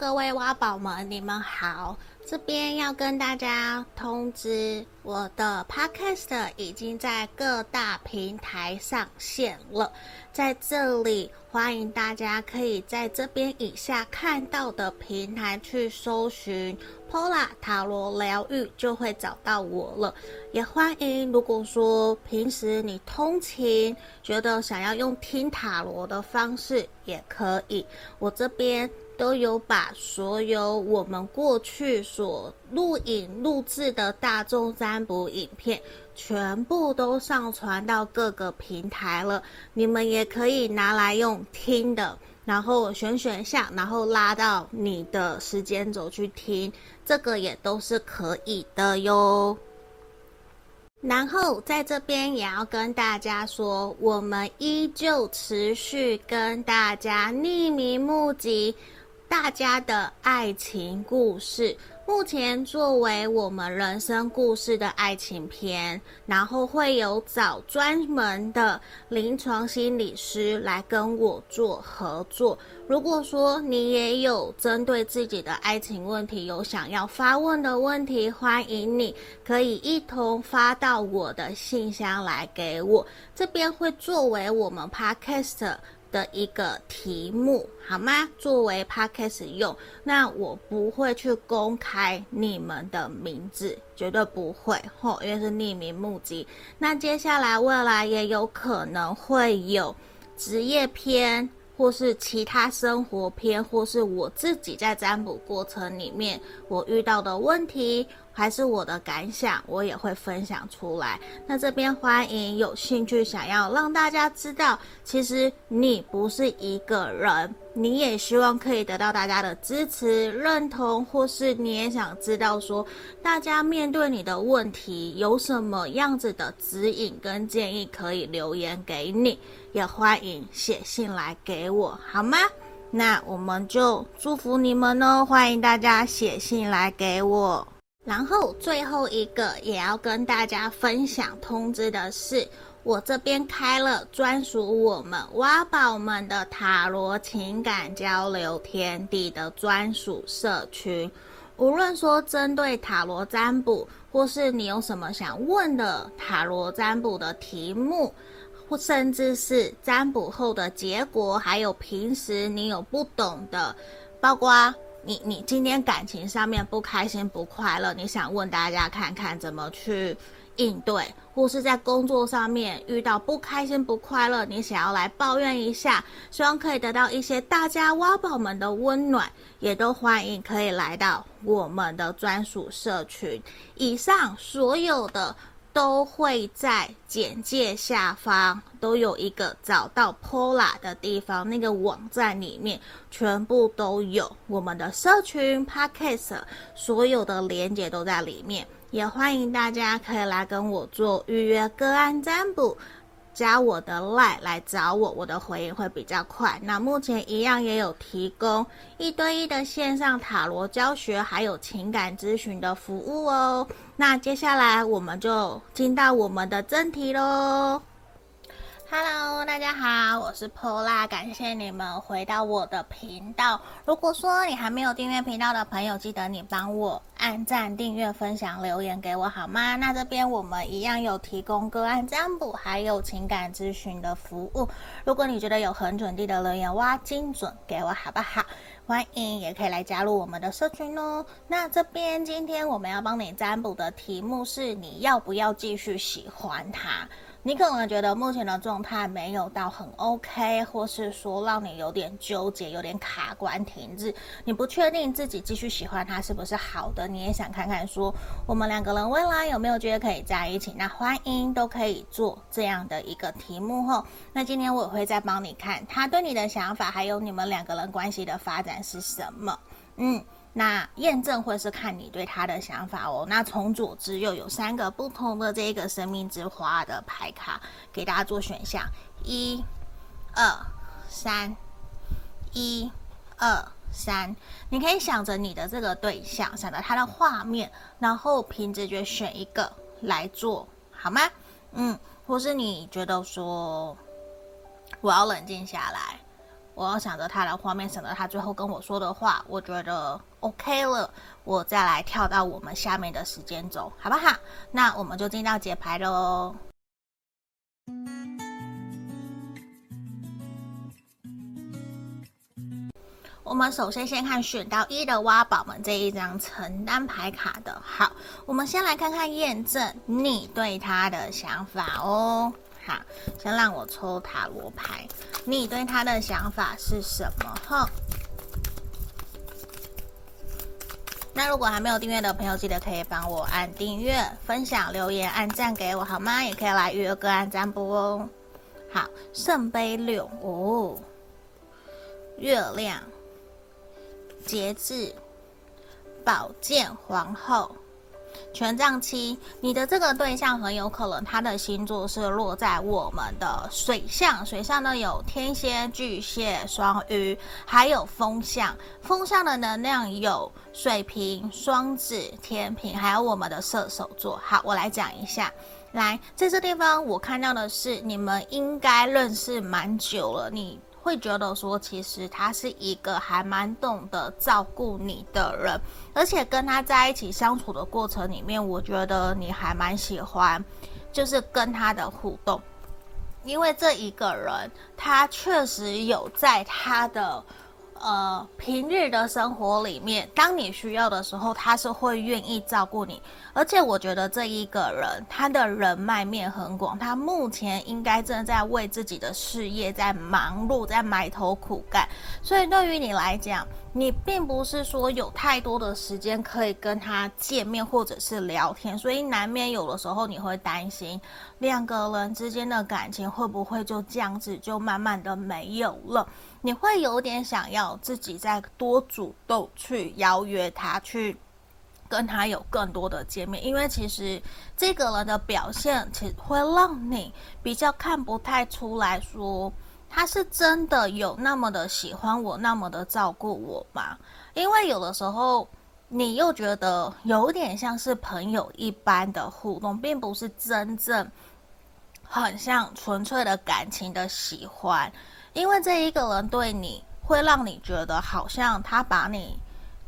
各位挖宝们，你们好！这边要跟大家通知，我的 Podcast 已经在各大平台上线了。在这里，欢迎大家可以在这边以下看到的平台去搜寻 Pola 塔罗疗愈，就会找到我了。也欢迎，如果说平时你通勤，觉得想要用听塔罗的方式，也可以。我这边。都有把所有我们过去所录影录制的大众占卜影片，全部都上传到各个平台了。你们也可以拿来用听的，然后选选项，然后拉到你的时间轴去听，这个也都是可以的哟。然后在这边也要跟大家说，我们依旧持续跟大家匿名募集。大家的爱情故事，目前作为我们人生故事的爱情篇，然后会有找专门的临床心理师来跟我做合作。如果说你也有针对自己的爱情问题有想要发问的问题，欢迎你可以一同发到我的信箱来给我，这边会作为我们 Podcast。的一个题目好吗？作为 podcast 用，那我不会去公开你们的名字，绝对不会吼，因为是匿名募集。那接下来未来也有可能会有职业篇，或是其他生活篇，或是我自己在占卜过程里面我遇到的问题。还是我的感想，我也会分享出来。那这边欢迎有兴趣想要让大家知道，其实你不是一个人，你也希望可以得到大家的支持、认同，或是你也想知道说，大家面对你的问题有什么样子的指引跟建议，可以留言给你，也欢迎写信来给我，好吗？那我们就祝福你们哦，欢迎大家写信来给我。然后最后一个也要跟大家分享通知的是，我这边开了专属我们挖宝们的塔罗情感交流天地的专属社群。无论说针对塔罗占卜，或是你有什么想问的塔罗占卜的题目，或甚至是占卜后的结果，还有平时你有不懂的，包括。你你今天感情上面不开心不快乐，你想问大家看看怎么去应对，或是在工作上面遇到不开心不快乐，你想要来抱怨一下，希望可以得到一些大家挖宝们的温暖，也都欢迎可以来到我们的专属社群。以上所有的。都会在简介下方都有一个找到 Pola 的地方，那个网站里面全部都有我们的社群 Podcast，所有的连接都在里面，也欢迎大家可以来跟我做预约个案占卜。加我的 LINE 来找我，我的回应会比较快。那目前一样也有提供一对一的线上塔罗教学，还有情感咨询的服务哦。那接下来我们就进到我们的正题喽。Hello，大家好，我是 Pola，感谢你们回到我的频道。如果说你还没有订阅频道的朋友，记得你帮我按赞、订阅、分享、留言给我好吗？那这边我们一样有提供个案占卜，还有情感咨询的服务。如果你觉得有很准地的留言哇，精准给我好不好？欢迎，也可以来加入我们的社群哦。那这边今天我们要帮你占卜的题目是：你要不要继续喜欢他？你可能觉得目前的状态没有到很 OK，或是说让你有点纠结、有点卡关、停滞，你不确定自己继续喜欢他是不是好的，你也想看看说我们两个人未来有没有觉得可以在一起，那欢迎都可以做这样的一个题目吼。那今天我也会再帮你看他对你的想法，还有你们两个人关系的发展是什么，嗯。那验证会是看你对他的想法哦。那从左至右有三个不同的这个生命之花的牌卡，给大家做选项：一、二、三，一、二、三。你可以想着你的这个对象，想着他的画面，然后凭直觉选一个来做好吗？嗯，或是你觉得说我要冷静下来。我要想着他的画面，想着他最后跟我说的话，我觉得 OK 了，我再来跳到我们下面的时间轴，好不好？那我们就进到解牌喽。我们首先先看选到一的挖宝们这一张承担牌卡的。好，我们先来看看验证你对他的想法哦。好，先让我抽塔罗牌，你对他的想法是什么？哼。那如果还没有订阅的朋友，记得可以帮我按订阅、分享、留言、按赞给我好吗？也可以来预约个案占卜哦。好，圣杯六哦，月亮。节制，宝剑皇后，权杖七。你的这个对象很有可能他的星座是落在我们的水象，水象呢有天蝎、巨蟹、双鱼，还有风象。风象的能量有水瓶、双子、天秤，还有我们的射手座。好，我来讲一下。来，在这地方我看到的是你们应该认识蛮久了，你。会觉得说，其实他是一个还蛮懂得照顾你的人，而且跟他在一起相处的过程里面，我觉得你还蛮喜欢，就是跟他的互动，因为这一个人他确实有在他的。呃，平日的生活里面，当你需要的时候，他是会愿意照顾你。而且我觉得这一个人，他的人脉面很广，他目前应该正在为自己的事业在忙碌，在埋头苦干。所以对于你来讲，你并不是说有太多的时间可以跟他见面或者是聊天，所以难免有的时候你会担心两个人之间的感情会不会就这样子就慢慢的没有了。你会有点想要自己再多主动去邀约他，去跟他有更多的见面，因为其实这个人的表现，其实会让你比较看不太出来说他是真的有那么的喜欢我，那么的照顾我吗？因为有的时候你又觉得有点像是朋友一般的互动，并不是真正很像纯粹的感情的喜欢。因为这一个人对你，会让你觉得好像他把你，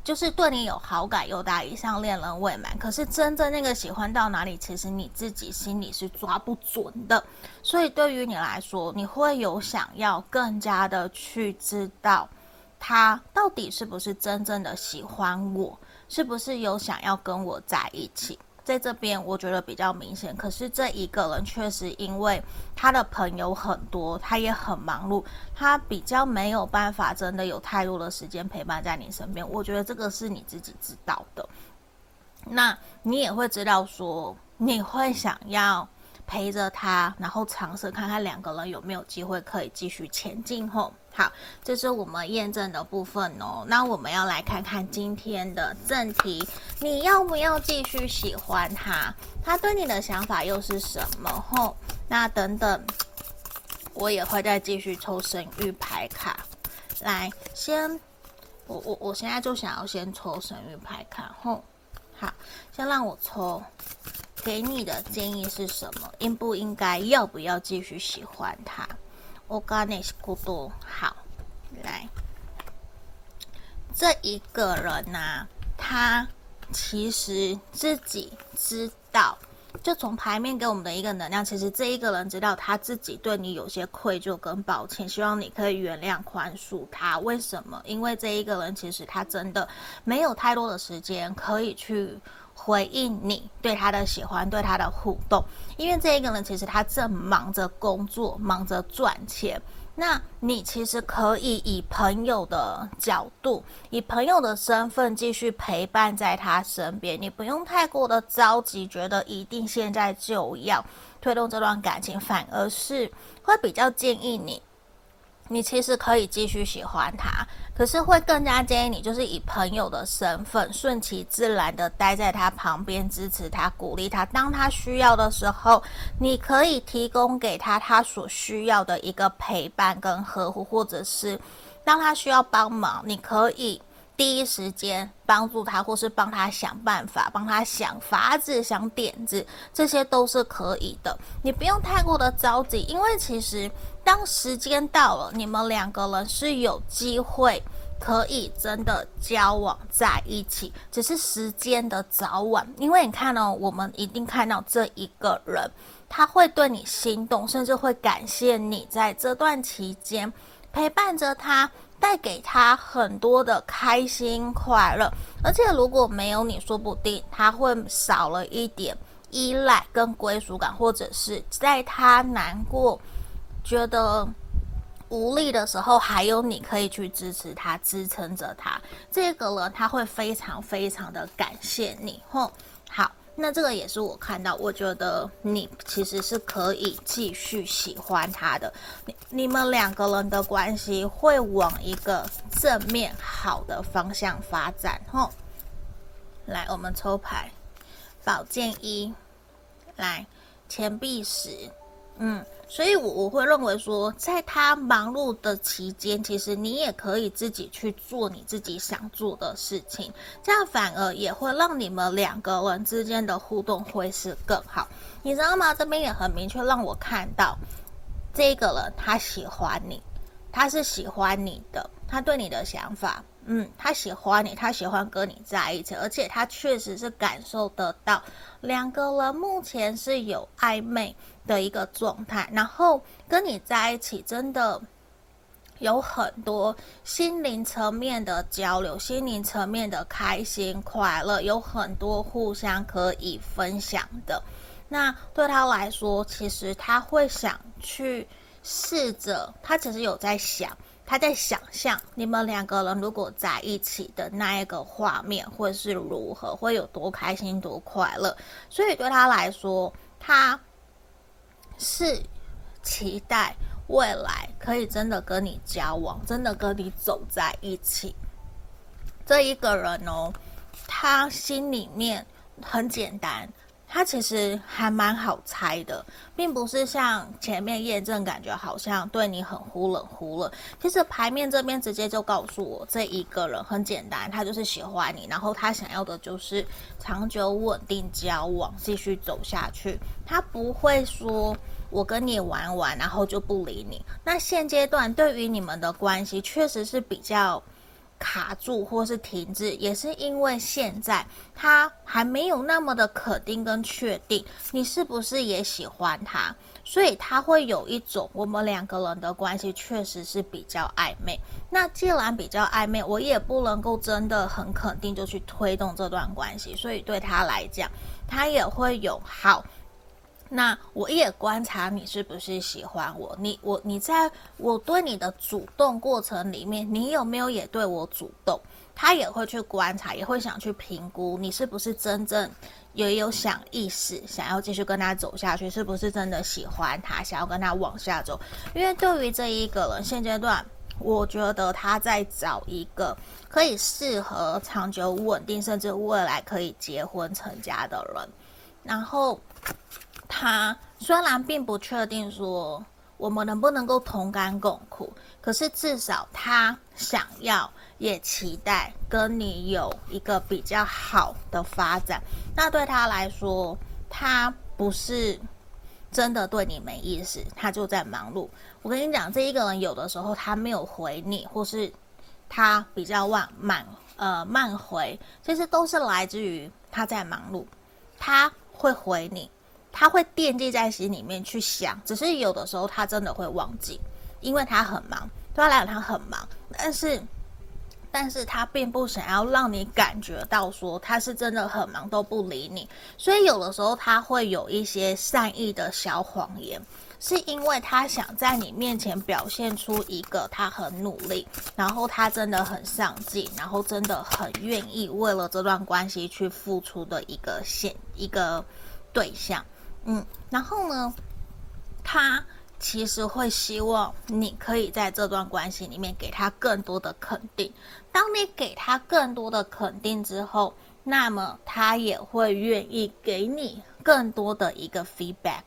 就是对你有好感，有达以上恋人未满。可是真正那个喜欢到哪里，其实你自己心里是抓不准的。所以对于你来说，你会有想要更加的去知道，他到底是不是真正的喜欢我，是不是有想要跟我在一起。在这边，我觉得比较明显。可是这一个人确实因为他的朋友很多，他也很忙碌，他比较没有办法真的有太多的时间陪伴在你身边。我觉得这个是你自己知道的。那你也会知道说，你会想要陪着他，然后尝试看看两个人有没有机会可以继续前进后。好，这是我们验证的部分哦。那我们要来看看今天的正题，你要不要继续喜欢他？他对你的想法又是什么？吼，那等等，我也会再继续抽神諭牌卡。来，先，我我我现在就想要先抽神諭牌卡。吼，好，先让我抽，给你的建议是什么？应不应该？要不要继续喜欢他？我跟你说多好，来，这一个人呐、他其实自己知道，就从牌面给我们的一个能量，其实这一个人知道他自己对你有些愧疚跟抱歉，希望你可以原谅宽恕他。为什么？因为这一个人其实他真的没有太多的时间可以去。回应你对他的喜欢，对他的互动，因为这一个人其实他正忙着工作，忙着赚钱。那你其实可以以朋友的角度，以朋友的身份继续陪伴在他身边，你不用太过的着急，觉得一定现在就要推动这段感情，反而是会比较建议你。你其实可以继续喜欢他，可是会更加建议你，就是以朋友的身份，顺其自然的待在他旁边，支持他，鼓励他。当他需要的时候，你可以提供给他他所需要的一个陪伴跟呵护，或者是当他需要帮忙，你可以。第一时间帮助他，或是帮他想办法，帮他想法子、想点子，这些都是可以的。你不用太过的着急，因为其实当时间到了，你们两个人是有机会可以真的交往在一起，只是时间的早晚。因为你看哦，我们一定看到这一个人，他会对你心动，甚至会感谢你在这段期间陪伴着他。带给他很多的开心快乐，而且如果没有你，说不定他会少了一点依赖跟归属感，或者是在他难过、觉得无力的时候，还有你可以去支持他、支撑着他。这个人他会非常非常的感谢你。吼，好。那这个也是我看到，我觉得你其实是可以继续喜欢他的，你你们两个人的关系会往一个正面好的方向发展。吼，来，我们抽牌，宝剑一，来，钱币十，嗯。所以，我我会认为说，在他忙碌的期间，其实你也可以自己去做你自己想做的事情，这样反而也会让你们两个人之间的互动会是更好。你知道吗？这边也很明确让我看到，这个人他喜欢你，他是喜欢你的，他对你的想法。嗯，他喜欢你，他喜欢跟你在一起，而且他确实是感受得到两个人目前是有暧昧的一个状态，然后跟你在一起真的有很多心灵层面的交流，心灵层面的开心快乐，有很多互相可以分享的。那对他来说，其实他会想去试着，他其实有在想。他在想象你们两个人如果在一起的那一个画面会是如何，会有多开心、多快乐。所以对他来说，他是期待未来可以真的跟你交往，真的跟你走在一起。这一个人哦，他心里面很简单。他其实还蛮好猜的，并不是像前面验证感觉好像对你很忽冷忽热。其实牌面这边直接就告诉我，这一个人很简单，他就是喜欢你，然后他想要的就是长久稳定交往，继续走下去。他不会说我跟你玩玩，然后就不理你。那现阶段对于你们的关系，确实是比较。卡住或是停滞，也是因为现在他还没有那么的肯定跟确定你是不是也喜欢他，所以他会有一种我们两个人的关系确实是比较暧昧。那既然比较暧昧，我也不能够真的很肯定就去推动这段关系，所以对他来讲，他也会有好。那我也观察你是不是喜欢我，你我你在我对你的主动过程里面，你有没有也对我主动？他也会去观察，也会想去评估你是不是真正也有想意识，想要继续跟他走下去，是不是真的喜欢他，想要跟他往下走？因为对于这一个人，现阶段我觉得他在找一个可以适合长久稳定，甚至未来可以结婚成家的人，然后。他虽然并不确定说我们能不能够同甘共苦，可是至少他想要也期待跟你有一个比较好的发展。那对他来说，他不是真的对你没意思，他就在忙碌。我跟你讲，这一个人有的时候他没有回你，或是他比较慢慢呃慢回，其实都是来自于他在忙碌。他会回你。他会惦记在心里面去想，只是有的时候他真的会忘记，因为他很忙，对他来讲他很忙，但是，但是他并不想要让你感觉到说他是真的很忙都不理你，所以有的时候他会有一些善意的小谎言，是因为他想在你面前表现出一个他很努力，然后他真的很上进，然后真的很愿意为了这段关系去付出的一个现一个对象。嗯，然后呢，他其实会希望你可以在这段关系里面给他更多的肯定。当你给他更多的肯定之后，那么他也会愿意给你更多的一个 feedback，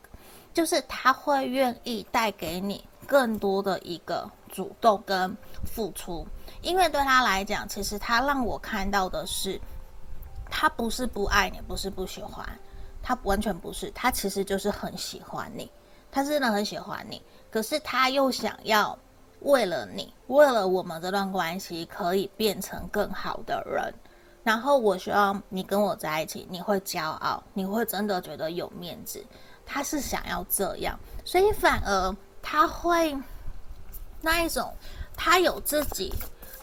就是他会愿意带给你更多的一个主动跟付出，因为对他来讲，其实他让我看到的是，他不是不爱你，不是不喜欢，他完全不是，他其实就是很喜欢你，他真的很喜欢你，可是他又想要为了你，为了我们这段关系可以变成更好的人。然后我希望你跟我在一起，你会骄傲，你会真的觉得有面子。他是想要这样，所以反而他会那一种，他有自己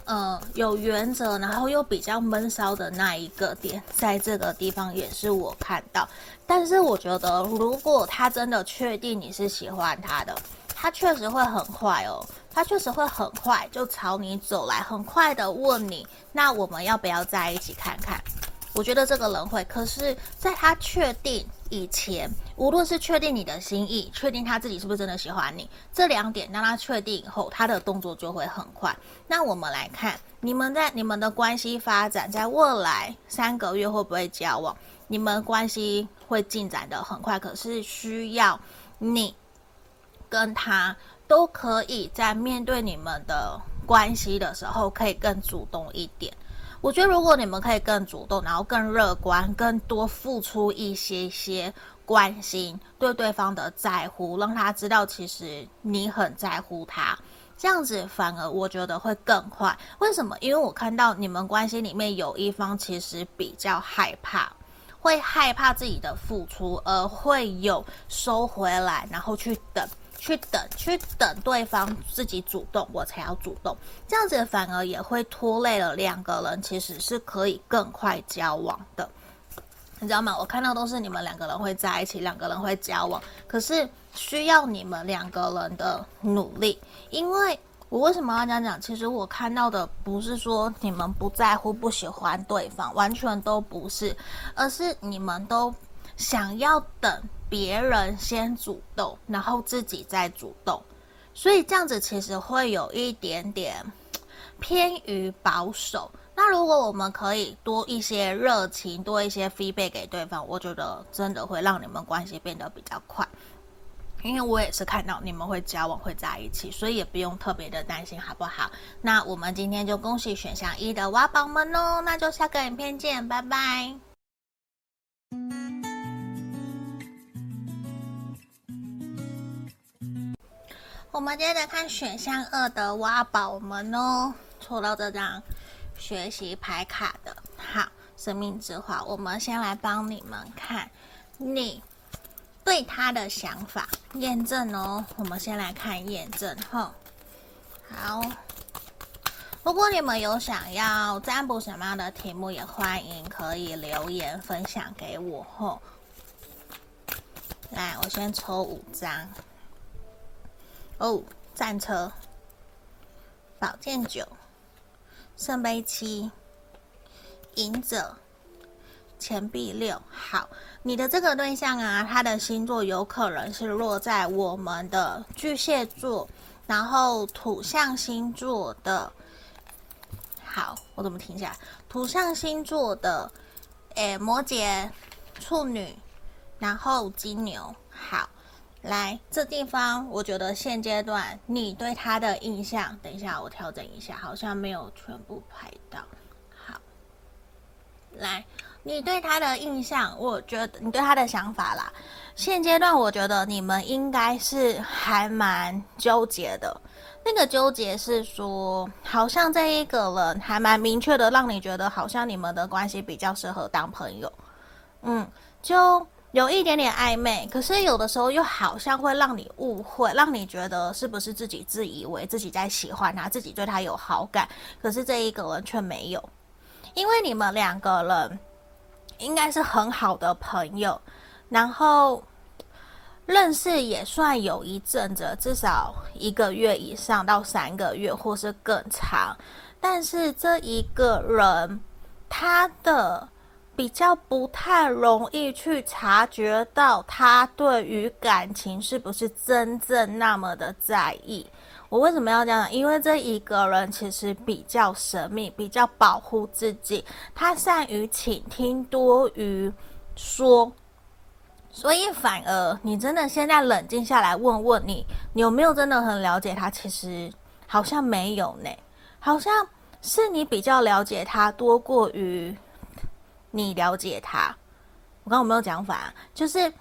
呃有原则，然后又比较闷骚的那一个点，在这个地方也是我看到。但是我觉得，如果他真的确定你是喜欢他的，他确实会很快哦。他确实会很快就朝你走来，很快的问你：“那我们要不要在一起看看？”我觉得这个人会，可是在他确定以前，无论是确定你的心意，确定他自己是不是真的喜欢你，这两点让他确定以后，他的动作就会很快。那我们来看，你们在你们的关系发展，在未来三个月会不会交往？你们关系会进展得很快，可是需要你跟他。都可以在面对你们的关系的时候，可以更主动一点。我觉得，如果你们可以更主动，然后更乐观，更多付出一些些关心，对对方的在乎，让他知道其实你很在乎他，这样子反而我觉得会更快。为什么？因为我看到你们关系里面有一方其实比较害怕，会害怕自己的付出，而会有收回来，然后去等。去等，去等对方自己主动，我才要主动。这样子反而也会拖累了两个人，其实是可以更快交往的，你知道吗？我看到都是你们两个人会在一起，两个人会交往，可是需要你们两个人的努力。因为我为什么要这样讲？其实我看到的不是说你们不在乎、不喜欢对方，完全都不是，而是你们都想要等。别人先主动，然后自己再主动，所以这样子其实会有一点点偏于保守。那如果我们可以多一些热情，多一些 feedback 给对方，我觉得真的会让你们关系变得比较快。因为我也是看到你们会交往，会在一起，所以也不用特别的担心，好不好？那我们今天就恭喜选项一的挖宝们哦，那就下个影片见，拜拜。我们接着看选项二的挖宝们哦，抽到这张学习牌卡的，好，生命之花，我们先来帮你们看你对他的想法验证哦。我们先来看验证哈，好，如果你们有想要占卜什么样的题目，也欢迎可以留言分享给我吼。来，我先抽五张。哦，战车、宝剑九、圣杯七、隐者、钱币六。好，你的这个对象啊，他的星座有可能是落在我们的巨蟹座，然后土象星座的。好，我怎么停下来？土象星座的，诶，摩羯、处女，然后金牛。好。来，这地方，我觉得现阶段你对他的印象，等一下我调整一下，好像没有全部拍到。好，来，你对他的印象，我觉得你对他的想法啦，现阶段我觉得你们应该是还蛮纠结的。那个纠结是说，好像这一个人还蛮明确的，让你觉得好像你们的关系比较适合当朋友。嗯，就。有一点点暧昧，可是有的时候又好像会让你误会，让你觉得是不是自己自以为自己在喜欢他，自己对他有好感，可是这一个人却没有，因为你们两个人应该是很好的朋友，然后认识也算有一阵子，至少一个月以上到三个月，或是更长，但是这一个人他的。比较不太容易去察觉到他对于感情是不是真正那么的在意。我为什么要这样讲？因为这一个人其实比较神秘，比较保护自己，他善于倾听多于说，所以反而你真的现在冷静下来问问你，你有没有真的很了解他？其实。好像没有呢，好像是你比较了解他多过于你了解他。我刚有没有讲反？就是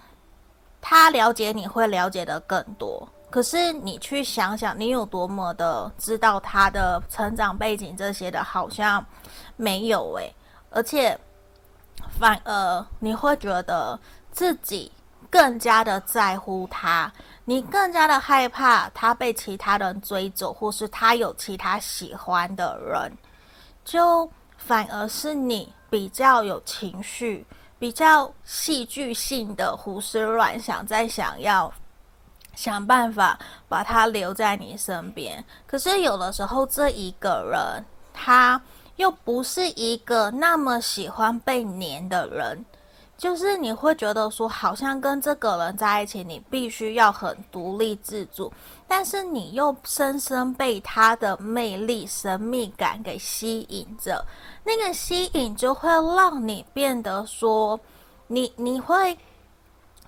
他了解你会了解的更多，可是你去想想，你有多么的知道他的成长背景这些的，好像没有诶，而且反而你会觉得自己更加的在乎他。你更加的害怕他被其他人追走，或是他有其他喜欢的人，就反而是你比较有情绪、比较戏剧性的胡思乱想，在想要想办法把他留在你身边。可是有的时候，这一个人他又不是一个那么喜欢被黏的人。就是你会觉得说，好像跟这个人在一起，你必须要很独立自主，但是你又深深被他的魅力、神秘感给吸引着。那个吸引就会让你变得说，你你会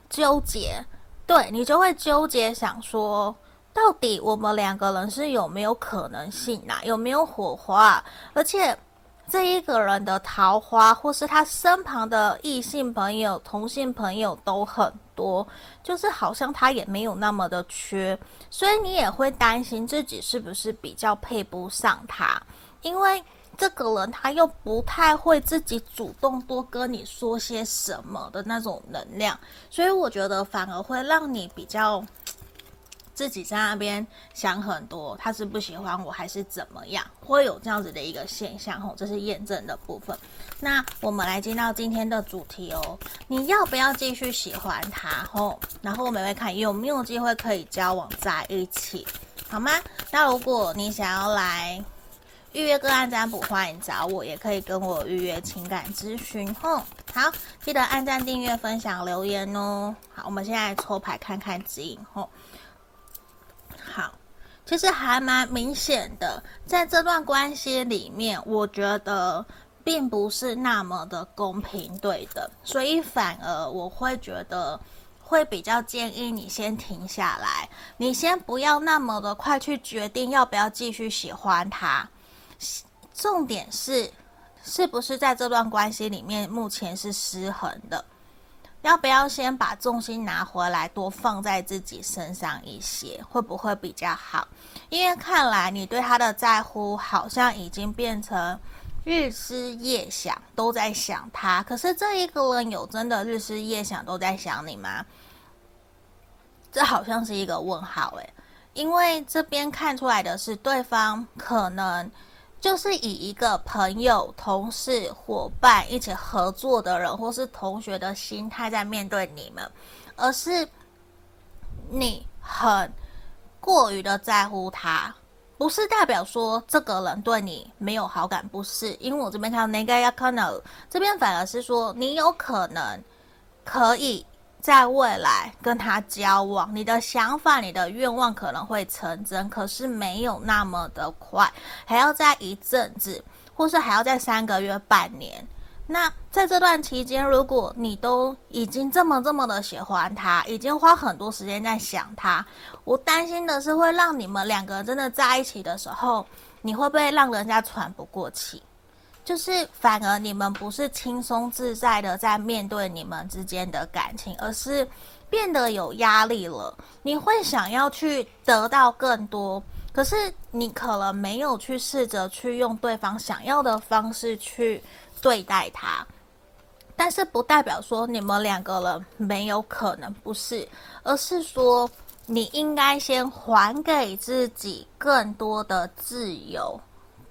纠结，对，你就会纠结，想说，到底我们两个人是有没有可能性啊？有没有火花？而且。这一个人的桃花，或是他身旁的异性朋友、同性朋友都很多，就是好像他也没有那么的缺，所以你也会担心自己是不是比较配不上他，因为这个人他又不太会自己主动多跟你说些什么的那种能量，所以我觉得反而会让你比较。自己在那边想很多，他是不喜欢我还是怎么样？会有这样子的一个现象吼，这是验证的部分。那我们来进到今天的主题哦，你要不要继续喜欢他吼？然后我们会看有没有机会可以交往在一起，好吗？那如果你想要来预约个案占卜，欢迎找我，也可以跟我预约情感咨询吼。好，记得按赞、订阅、分享、留言哦。好，我们现在抽牌看看指引吼。好，其实还蛮明显的，在这段关系里面，我觉得并不是那么的公平对的，所以反而我会觉得会比较建议你先停下来，你先不要那么的快去决定要不要继续喜欢他。重点是，是不是在这段关系里面目前是失衡的？要不要先把重心拿回来，多放在自己身上一些，会不会比较好？因为看来你对他的在乎好像已经变成日思夜想，都在想他。可是这一个人有真的日思夜想都在想你吗？这好像是一个问号诶，因为这边看出来的是对方可能。就是以一个朋友、同事、伙伴一起合作的人，或是同学的心态在面对你们，而是你很过于的在乎他，不是代表说这个人对你没有好感，不是。因为我这边看到那个亚卡诺，这边反而是说你有可能可以。在未来跟他交往，你的想法、你的愿望可能会成真，可是没有那么的快，还要再一阵子，或是还要再三个月、半年。那在这段期间，如果你都已经这么这么的喜欢他，已经花很多时间在想他，我担心的是会让你们两个真的在一起的时候，你会不会让人家喘不过气？就是反而你们不是轻松自在的在面对你们之间的感情，而是变得有压力了。你会想要去得到更多，可是你可能没有去试着去用对方想要的方式去对待他。但是不代表说你们两个人没有可能，不是，而是说你应该先还给自己更多的自由。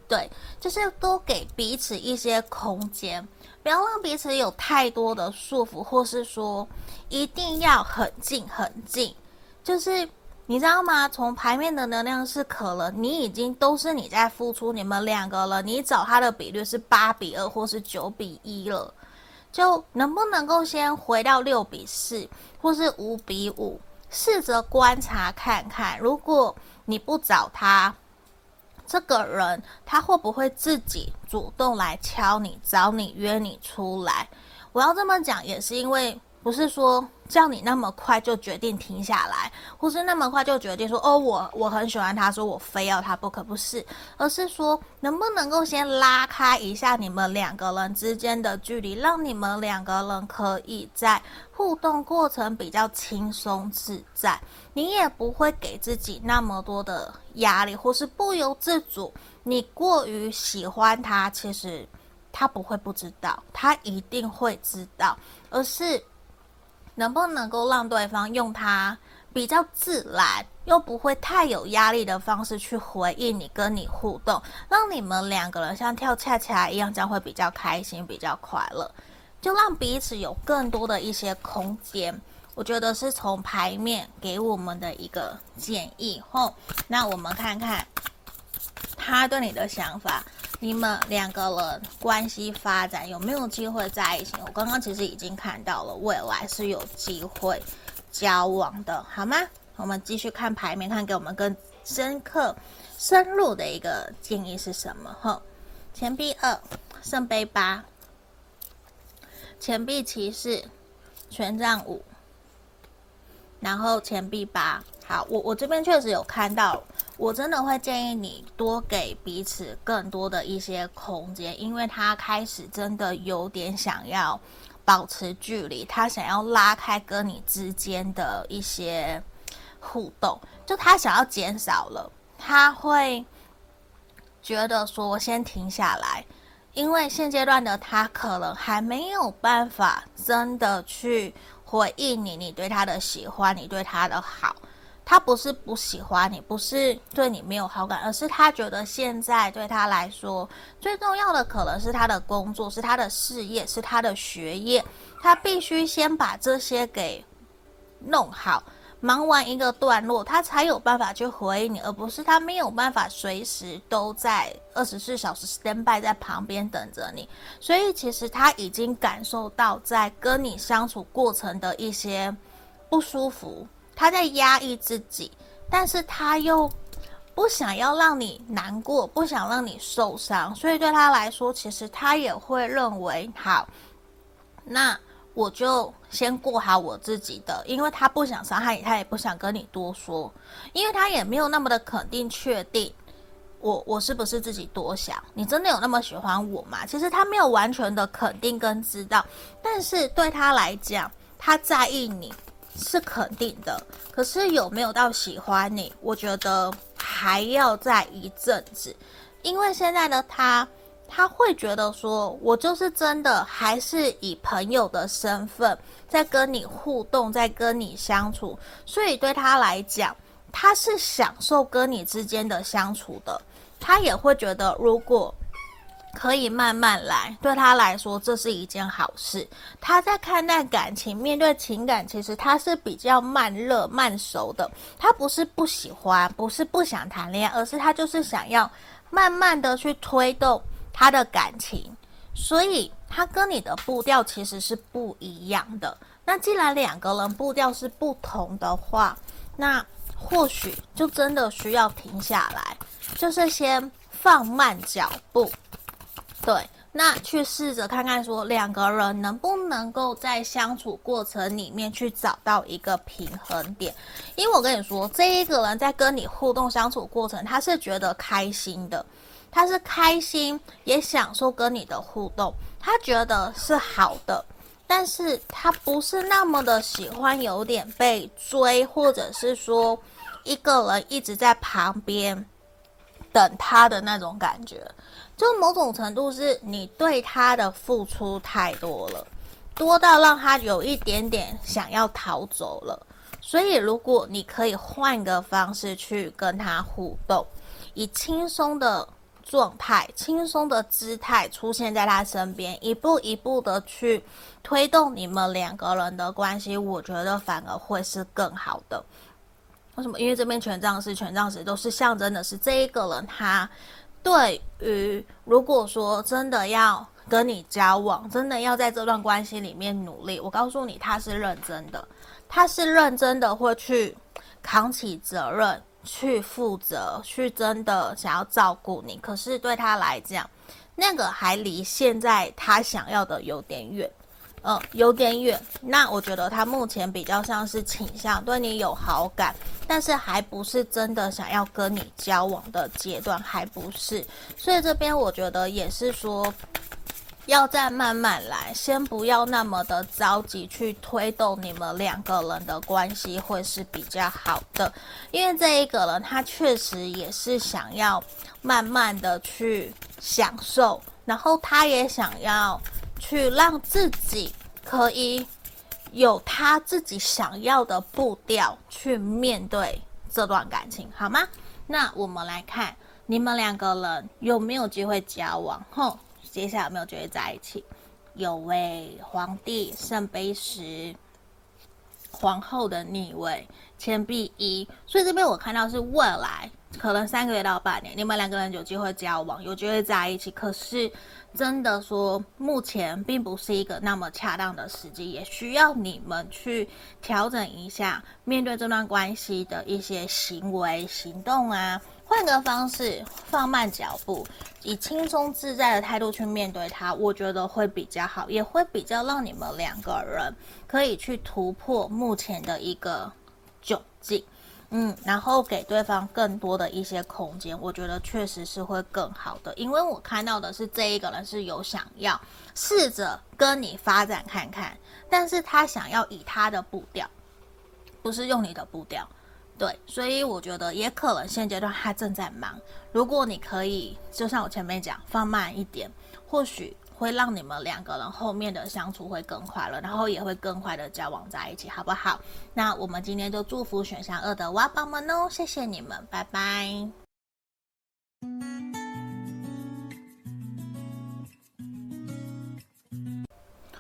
对，就是多给彼此一些空间，不要让彼此有太多的束缚，或是说一定要很近很近。就是你知道吗？从牌面的能量是，可能你已经都是你在付出，你们两个了，你找他的比率是八比二或是九比一了，就能不能够先回到六比四或是五比五，试着观察看看，如果你不找他。这个人他会不会自己主动来敲你、找你、约你出来？我要这么讲，也是因为不是说叫你那么快就决定停下来，或是那么快就决定说哦，我我很喜欢他，说我非要他不可，不是，而是说能不能够先拉开一下你们两个人之间的距离，让你们两个人可以在互动过程比较轻松自在，你也不会给自己那么多的压力，或是不由自主，你过于喜欢他，其实他不会不知道，他一定会知道，而是。能不能够让对方用他比较自然又不会太有压力的方式去回应你，跟你互动，让你们两个人像跳恰恰一样，这样会比较开心、比较快乐，就让彼此有更多的一些空间。我觉得是从牌面给我们的一个建议。后，那我们看看他对你的想法。你们两个人关系发展有没有机会在一起？我刚刚其实已经看到了，未来是有机会交往的，好吗？我们继续看牌面，看给我们更深刻、深入的一个建议是什么？哈，钱币二，圣杯八，钱币骑士，权杖五，然后钱币八。好，我我这边确实有看到。我真的会建议你多给彼此更多的一些空间，因为他开始真的有点想要保持距离，他想要拉开跟你之间的一些互动，就他想要减少了，他会觉得说先停下来，因为现阶段的他可能还没有办法真的去回应你，你对他的喜欢，你对他的好。他不是不喜欢你，不是对你没有好感，而是他觉得现在对他来说最重要的可能是他的工作，是他的事业，是他的学业。他必须先把这些给弄好，忙完一个段落，他才有办法去回应你，而不是他没有办法随时都在二十四小时 stand by 在旁边等着你。所以其实他已经感受到在跟你相处过程的一些不舒服。他在压抑自己，但是他又不想要让你难过，不想让你受伤，所以对他来说，其实他也会认为，好，那我就先过好我自己的，因为他不想伤害你，他也不想跟你多说，因为他也没有那么的肯定确定我我是不是自己多想，你真的有那么喜欢我吗？其实他没有完全的肯定跟知道，但是对他来讲，他在意你。是肯定的，可是有没有到喜欢你？我觉得还要再一阵子，因为现在的他，他会觉得说，我就是真的还是以朋友的身份在跟你互动，在跟你相处，所以对他来讲，他是享受跟你之间的相处的，他也会觉得如果。可以慢慢来，对他来说这是一件好事。他在看待感情、面对情感，其实他是比较慢热、慢熟的。他不是不喜欢，不是不想谈恋爱，而是他就是想要慢慢的去推动他的感情。所以他跟你的步调其实是不一样的。那既然两个人步调是不同的话，那或许就真的需要停下来，就是先放慢脚步。对，那去试着看看，说两个人能不能够在相处过程里面去找到一个平衡点。因为我跟你说，这一个人在跟你互动相处过程，他是觉得开心的，他是开心也享受跟你的互动，他觉得是好的，但是他不是那么的喜欢有点被追，或者是说一个人一直在旁边等他的那种感觉。就某种程度是你对他的付出太多了，多到让他有一点点想要逃走了。所以，如果你可以换个方式去跟他互动，以轻松的状态、轻松的姿态出现在他身边，一步一步的去推动你们两个人的关系，我觉得反而会是更好的。为什么？因为这边权杖四、权杖十都是象征的是这一个人他。对于如果说真的要跟你交往，真的要在这段关系里面努力，我告诉你，他是认真的，他是认真的会去扛起责任，去负责，去真的想要照顾你。可是对他来讲，那个还离现在他想要的有点远，嗯，有点远。那我觉得他目前比较像是倾向对你有好感，但是还不是真的想要跟你交往的阶段，还不是。所以这边我觉得也是说，要再慢慢来，先不要那么的着急去推动你们两个人的关系，会是比较好的。因为这一个人他确实也是想要慢慢的去享受，然后他也想要。去让自己可以有他自己想要的步调去面对这段感情，好吗？那我们来看你们两个人有没有机会交往？哼，接下来有没有机会在一起？有位皇帝圣杯十，皇后的逆位，钱币一，所以这边我看到是未来可能三个月到半年，你们两个人有机会交往，有机会在一起，可是。真的说，目前并不是一个那么恰当的时机，也需要你们去调整一下面对这段关系的一些行为行动啊，换个方式，放慢脚步，以轻松自在的态度去面对它，我觉得会比较好，也会比较让你们两个人可以去突破目前的一个窘境。嗯，然后给对方更多的一些空间，我觉得确实是会更好的，因为我看到的是这一个人是有想要试着跟你发展看看，但是他想要以他的步调，不是用你的步调，对，所以我觉得也可能现阶段他正在忙，如果你可以，就像我前面讲，放慢一点，或许。会让你们两个人后面的相处会更快乐，然后也会更快的交往在一起，好不好？那我们今天就祝福选项二的挖宝们哦，谢谢你们，拜拜。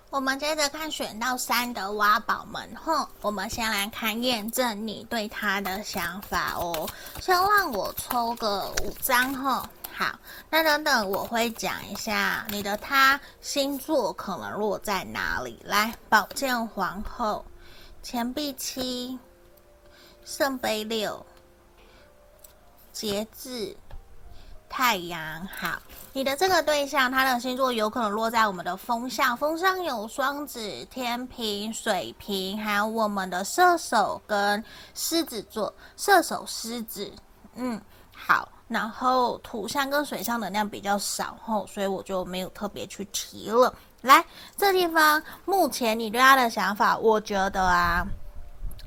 我们接着看选到三的挖宝们，哼，我们先来看验证你对他的想法哦，先让我抽个五张，哈。好，那等等我会讲一下你的他星座可能落在哪里。来，宝剑皇后、钱币七、圣杯六、节制、太阳。好，你的这个对象，他的星座有可能落在我们的风象，风象有双子、天平、水瓶，还有我们的射手跟狮子座。射手、狮子，嗯，好。然后土象跟水象能量比较少吼，所以我就没有特别去提了。来，这地方目前你对他的想法，我觉得啊，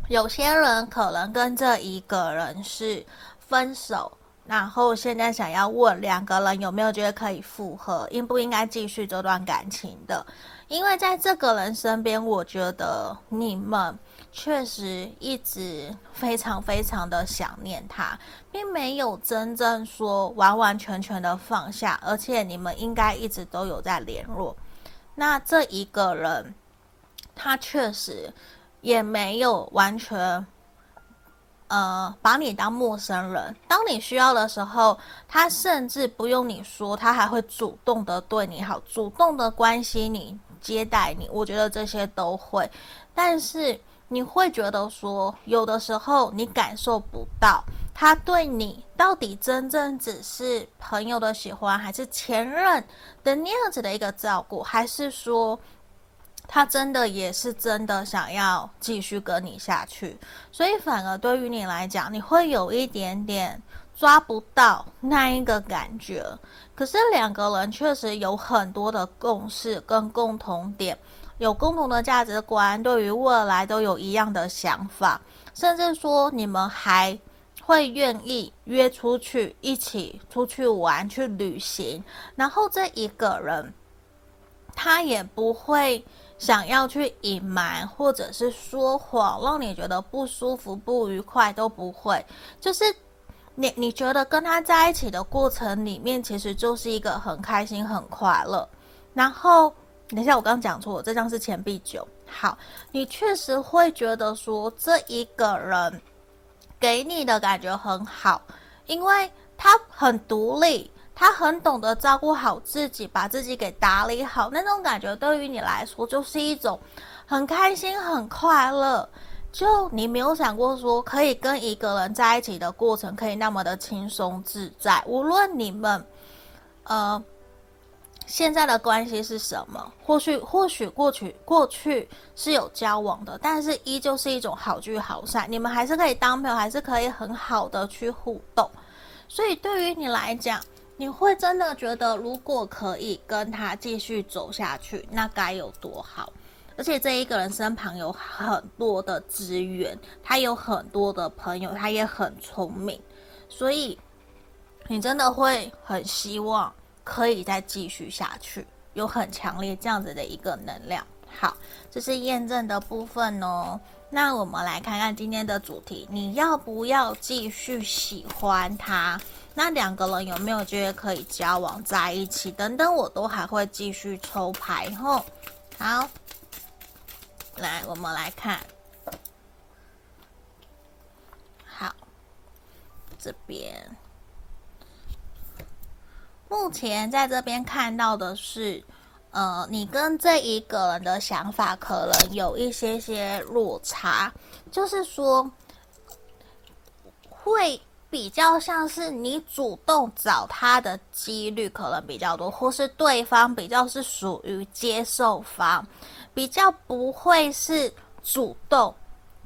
有些人可能跟这一个人是分手，然后现在想要问两个人有没有觉得可以复合，应不应该继续这段感情的。因为在这个人身边，我觉得你们。确实一直非常非常的想念他，并没有真正说完完全全的放下，而且你们应该一直都有在联络。那这一个人，他确实也没有完全，呃，把你当陌生人。当你需要的时候，他甚至不用你说，他还会主动的对你好，主动的关心你、接待你。我觉得这些都会，但是。你会觉得说，有的时候你感受不到他对你到底真正只是朋友的喜欢，还是前任的那样子的一个照顾，还是说他真的也是真的想要继续跟你下去？所以反而对于你来讲，你会有一点点抓不到那一个感觉。可是两个人确实有很多的共识跟共同点。有共同的价值观，对于未来都有一样的想法，甚至说你们还会愿意约出去一起出去玩、去旅行。然后这一个人，他也不会想要去隐瞒或者是说谎，让你觉得不舒服、不愉快都不会。就是你你觉得跟他在一起的过程里面，其实就是一个很开心、很快乐，然后。等一下，我刚刚讲错，这张是钱币九。好，你确实会觉得说这一个人给你的感觉很好，因为他很独立，他很懂得照顾好自己，把自己给打理好，那种感觉对于你来说就是一种很开心、很快乐。就你没有想过说可以跟一个人在一起的过程可以那么的轻松自在，无论你们，呃。现在的关系是什么？或许或许过去过去是有交往的，但是依旧是一种好聚好散，你们还是可以当朋友，还是可以很好的去互动。所以对于你来讲，你会真的觉得，如果可以跟他继续走下去，那该有多好！而且这一个人身旁有很多的资源，他有很多的朋友，他也很聪明，所以你真的会很希望。可以再继续下去，有很强烈这样子的一个能量。好，这是验证的部分哦。那我们来看看今天的主题：你要不要继续喜欢他？那两个人有没有觉得可以交往在一起？等等，我都还会继续抽牌吼。好，来，我们来看。好，这边。目前在这边看到的是，呃，你跟这一个人的想法可能有一些些落差，就是说，会比较像是你主动找他的几率可能比较多，或是对方比较是属于接受方，比较不会是主动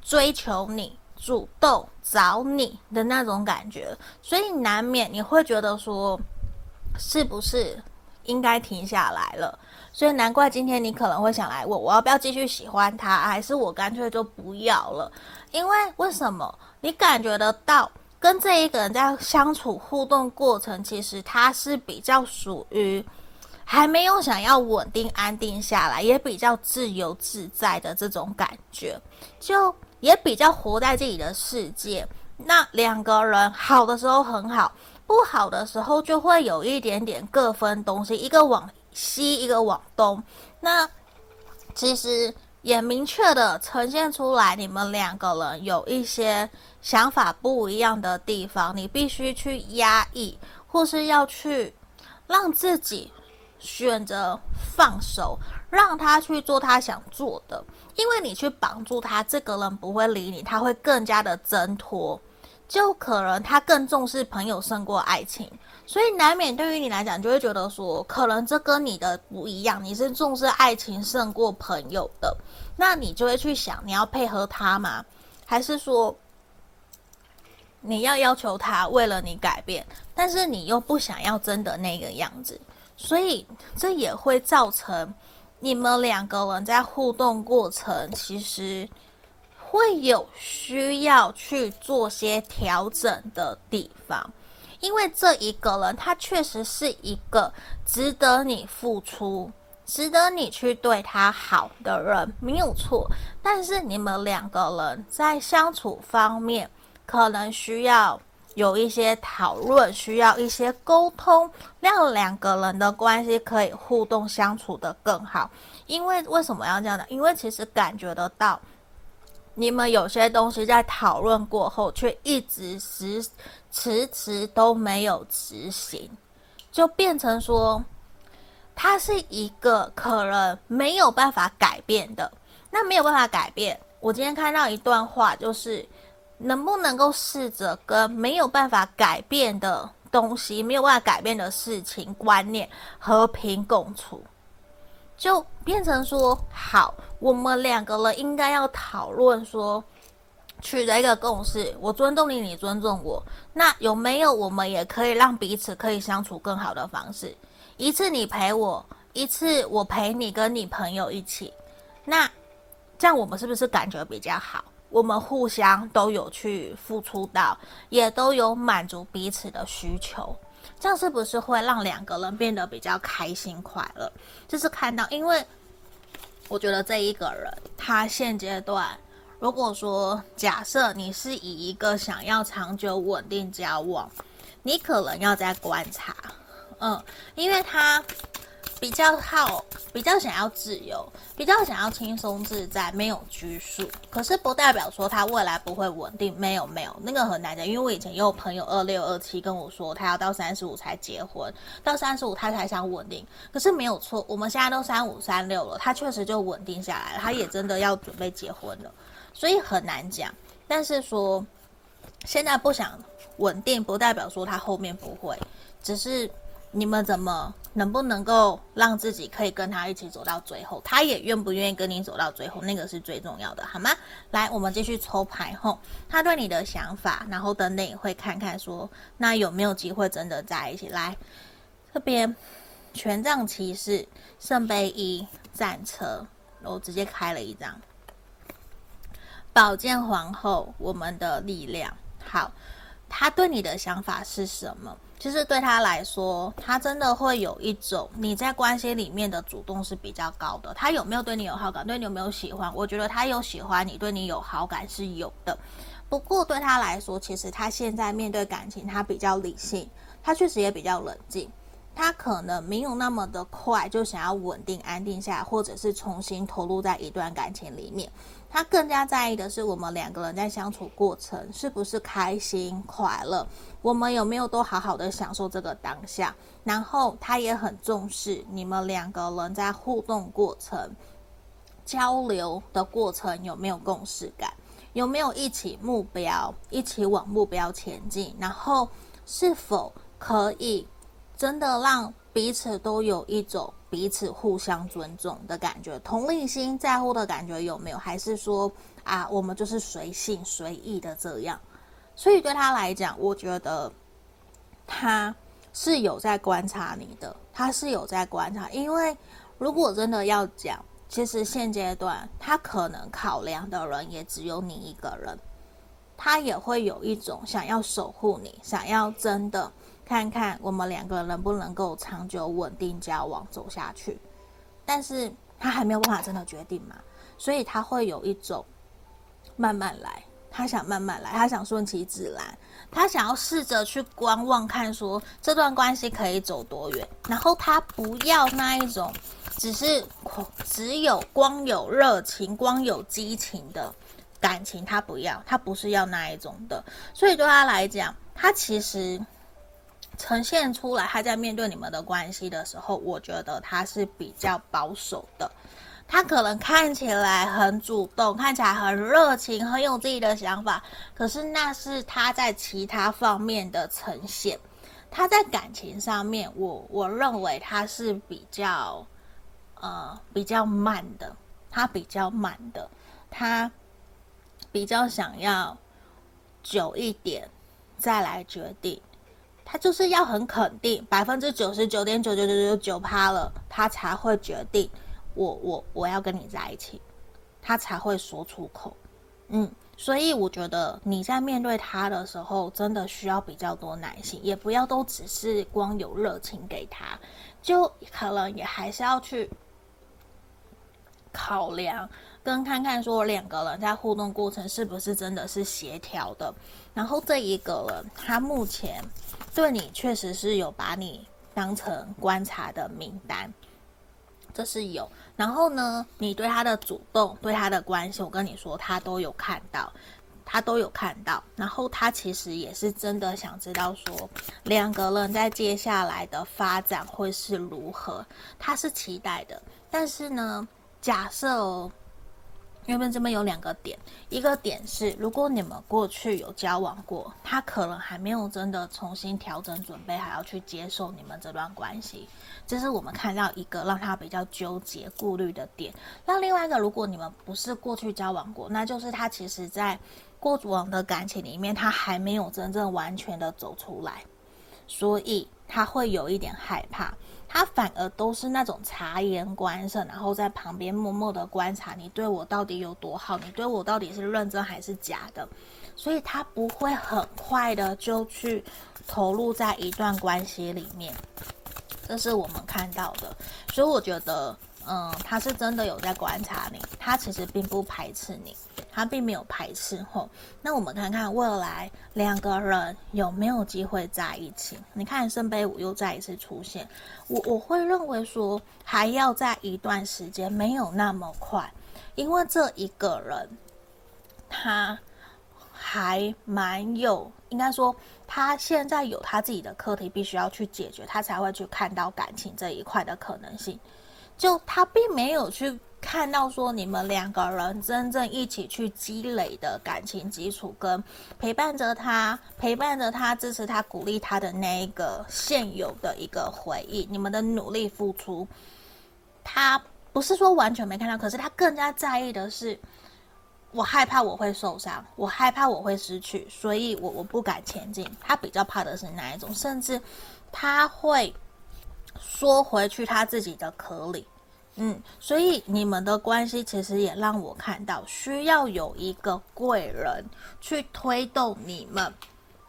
追求你、主动找你的那种感觉，所以难免你会觉得说。是不是应该停下来了？所以难怪今天你可能会想来问我要不要继续喜欢他，还是我干脆就不要了？因为为什么？你感觉得到跟这一个人在相处互动过程，其实他是比较属于还没有想要稳定安定下来，也比较自由自在的这种感觉，就也比较活在自己的世界。那两个人好的时候很好。不好的时候就会有一点点各分东西，一个往西，一个往东。那其实也明确的呈现出来，你们两个人有一些想法不一样的地方，你必须去压抑，或是要去让自己选择放手，让他去做他想做的。因为你去绑住他，这个人不会理你，他会更加的挣脱。就可能他更重视朋友胜过爱情，所以难免对于你来讲，就会觉得说，可能这跟你的不一样，你是重视爱情胜过朋友的，那你就会去想，你要配合他吗？还是说你要要求他为了你改变，但是你又不想要真的那个样子，所以这也会造成你们两个人在互动过程，其实。会有需要去做些调整的地方，因为这一个人他确实是一个值得你付出、值得你去对他好的人，没有错。但是你们两个人在相处方面，可能需要有一些讨论，需要一些沟通，让两个人的关系可以互动相处得更好。因为为什么要这样呢？因为其实感觉得到。你们有些东西在讨论过后，却一直迟迟迟都没有执行，就变成说，它是一个可能没有办法改变的。那没有办法改变，我今天看到一段话，就是能不能够试着跟没有办法改变的东西、没有办法改变的事情、观念和平共处。就变成说好，我们两个人应该要讨论说，取得一个共识。我尊重你，你尊重我。那有没有我们也可以让彼此可以相处更好的方式？一次你陪我，一次我陪你，跟你朋友一起。那这样我们是不是感觉比较好？我们互相都有去付出到，也都有满足彼此的需求。这样是不是会让两个人变得比较开心快乐？就是看到，因为我觉得这一个人，他现阶段，如果说假设你是以一个想要长久稳定交往，你可能要在观察，嗯，因为他。比较好，比较想要自由，比较想要轻松自在，没有拘束。可是不代表说他未来不会稳定，没有没有，那个很难讲。因为我以前也有朋友二六二七跟我说，他要到三十五才结婚，到三十五他才想稳定。可是没有错，我们现在都三五三六了，他确实就稳定下来了，他也真的要准备结婚了，所以很难讲。但是说现在不想稳定，不代表说他后面不会，只是。你们怎么能不能够让自己可以跟他一起走到最后？他也愿不愿意跟你走到最后？那个是最重要的，好吗？来，我们继续抽牌后，他对你的想法，然后等等也会看看说，那有没有机会真的在一起？来，这边权杖骑士、圣杯一、战车，我直接开了一张宝剑皇后，我们的力量。好，他对你的想法是什么？其实对他来说，他真的会有一种你在关系里面的主动是比较高的。他有没有对你有好感？对你有没有喜欢？我觉得他有喜欢你，对你有好感是有的。不过对他来说，其实他现在面对感情，他比较理性，他确实也比较冷静。他可能没有那么的快就想要稳定安定下来，或者是重新投入在一段感情里面。他更加在意的是我们两个人在相处过程是不是开心快乐，我们有没有都好好的享受这个当下。然后他也很重视你们两个人在互动过程、交流的过程有没有共识感，有没有一起目标，一起往目标前进。然后是否可以真的让彼此都有一种。彼此互相尊重的感觉，同理心在乎的感觉有没有？还是说啊，我们就是随性随意的这样？所以对他来讲，我觉得他是有在观察你的，他是有在观察。因为如果真的要讲，其实现阶段他可能考量的人也只有你一个人，他也会有一种想要守护你，想要真的。看看我们两个人能不能够长久稳定交往走下去，但是他还没有办法真的决定嘛，所以他会有一种慢慢来，他想慢慢来，他想顺其自然，他想要试着去观望，看说这段关系可以走多远，然后他不要那一种只是只有光有热情、光有激情的感情，他不要，他不是要那一种的，所以对他来讲，他其实。呈现出来，他在面对你们的关系的时候，我觉得他是比较保守的。他可能看起来很主动，看起来很热情，很有自己的想法，可是那是他在其他方面的呈现。他在感情上面，我我认为他是比较呃比较慢的，他比较慢的，他比较想要久一点再来决定。他就是要很肯定，百分之九十九点九九九九九趴了，他才会决定我我我要跟你在一起，他才会说出口。嗯，所以我觉得你在面对他的时候，真的需要比较多耐心，也不要都只是光有热情给他，就可能也还是要去考量。跟看看说两个人在互动过程是不是真的是协调的，然后这一个人他目前对你确实是有把你当成观察的名单，这是有。然后呢，你对他的主动、对他的关系，我跟你说他都有看到，他都有看到。然后他其实也是真的想知道说两个人在接下来的发展会是如何，他是期待的。但是呢，假设哦。因为这边有两个点，一个点是，如果你们过去有交往过，他可能还没有真的重新调整准备，还要去接受你们这段关系，这是我们看到一个让他比较纠结、顾虑的点。那另外一个，如果你们不是过去交往过，那就是他其实在过往的感情里面，他还没有真正完全的走出来，所以他会有一点害怕。他反而都是那种察言观色，然后在旁边默默的观察你对我到底有多好，你对我到底是认真还是假的，所以他不会很快的就去投入在一段关系里面，这是我们看到的，所以我觉得。嗯，他是真的有在观察你，他其实并不排斥你，他并没有排斥吼。那我们看看未来两个人有没有机会在一起？你看圣杯五又再一次出现，我我会认为说还要在一段时间，没有那么快，因为这一个人他还蛮有，应该说他现在有他自己的课题必须要去解决，他才会去看到感情这一块的可能性。就他并没有去看到说你们两个人真正一起去积累的感情基础，跟陪伴着他、陪伴着他、支持他、鼓励他的那一个现有的一个回忆，你们的努力付出，他不是说完全没看到，可是他更加在意的是，我害怕我会受伤，我害怕我会失去，所以我我不敢前进。他比较怕的是哪一种？甚至他会缩回去他自己的壳里。嗯，所以你们的关系其实也让我看到，需要有一个贵人去推动你们，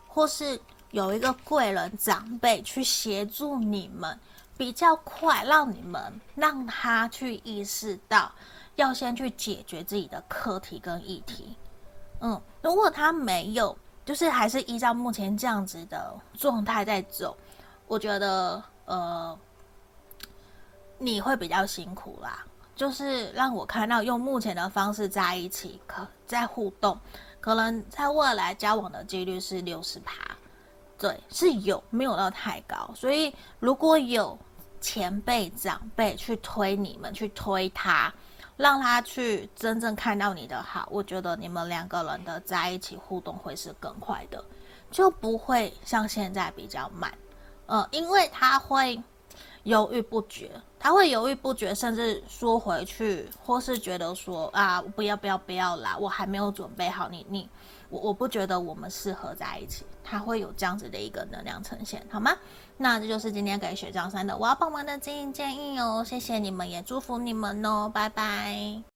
或是有一个贵人长辈去协助你们，比较快，让你们让他去意识到要先去解决自己的课题跟议题。嗯，如果他没有，就是还是依照目前这样子的状态在走，我觉得呃。你会比较辛苦啦，就是让我看到用目前的方式在一起，可在互动，可能在未来交往的几率是六十趴，对，是有，没有到太高。所以如果有前辈长辈去推你们，去推他，让他去真正看到你的好，我觉得你们两个人的在一起互动会是更快的，就不会像现在比较慢，呃，因为他会。犹豫不决，他会犹豫不决，甚至说回去，或是觉得说啊，不要不要不要啦，我还没有准备好你你，我我不觉得我们适合在一起，他会有这样子的一个能量呈现，好吗？那这就是今天给雪降三的我要帮忙的经营建议哦，谢谢你们，也祝福你们哦，拜拜。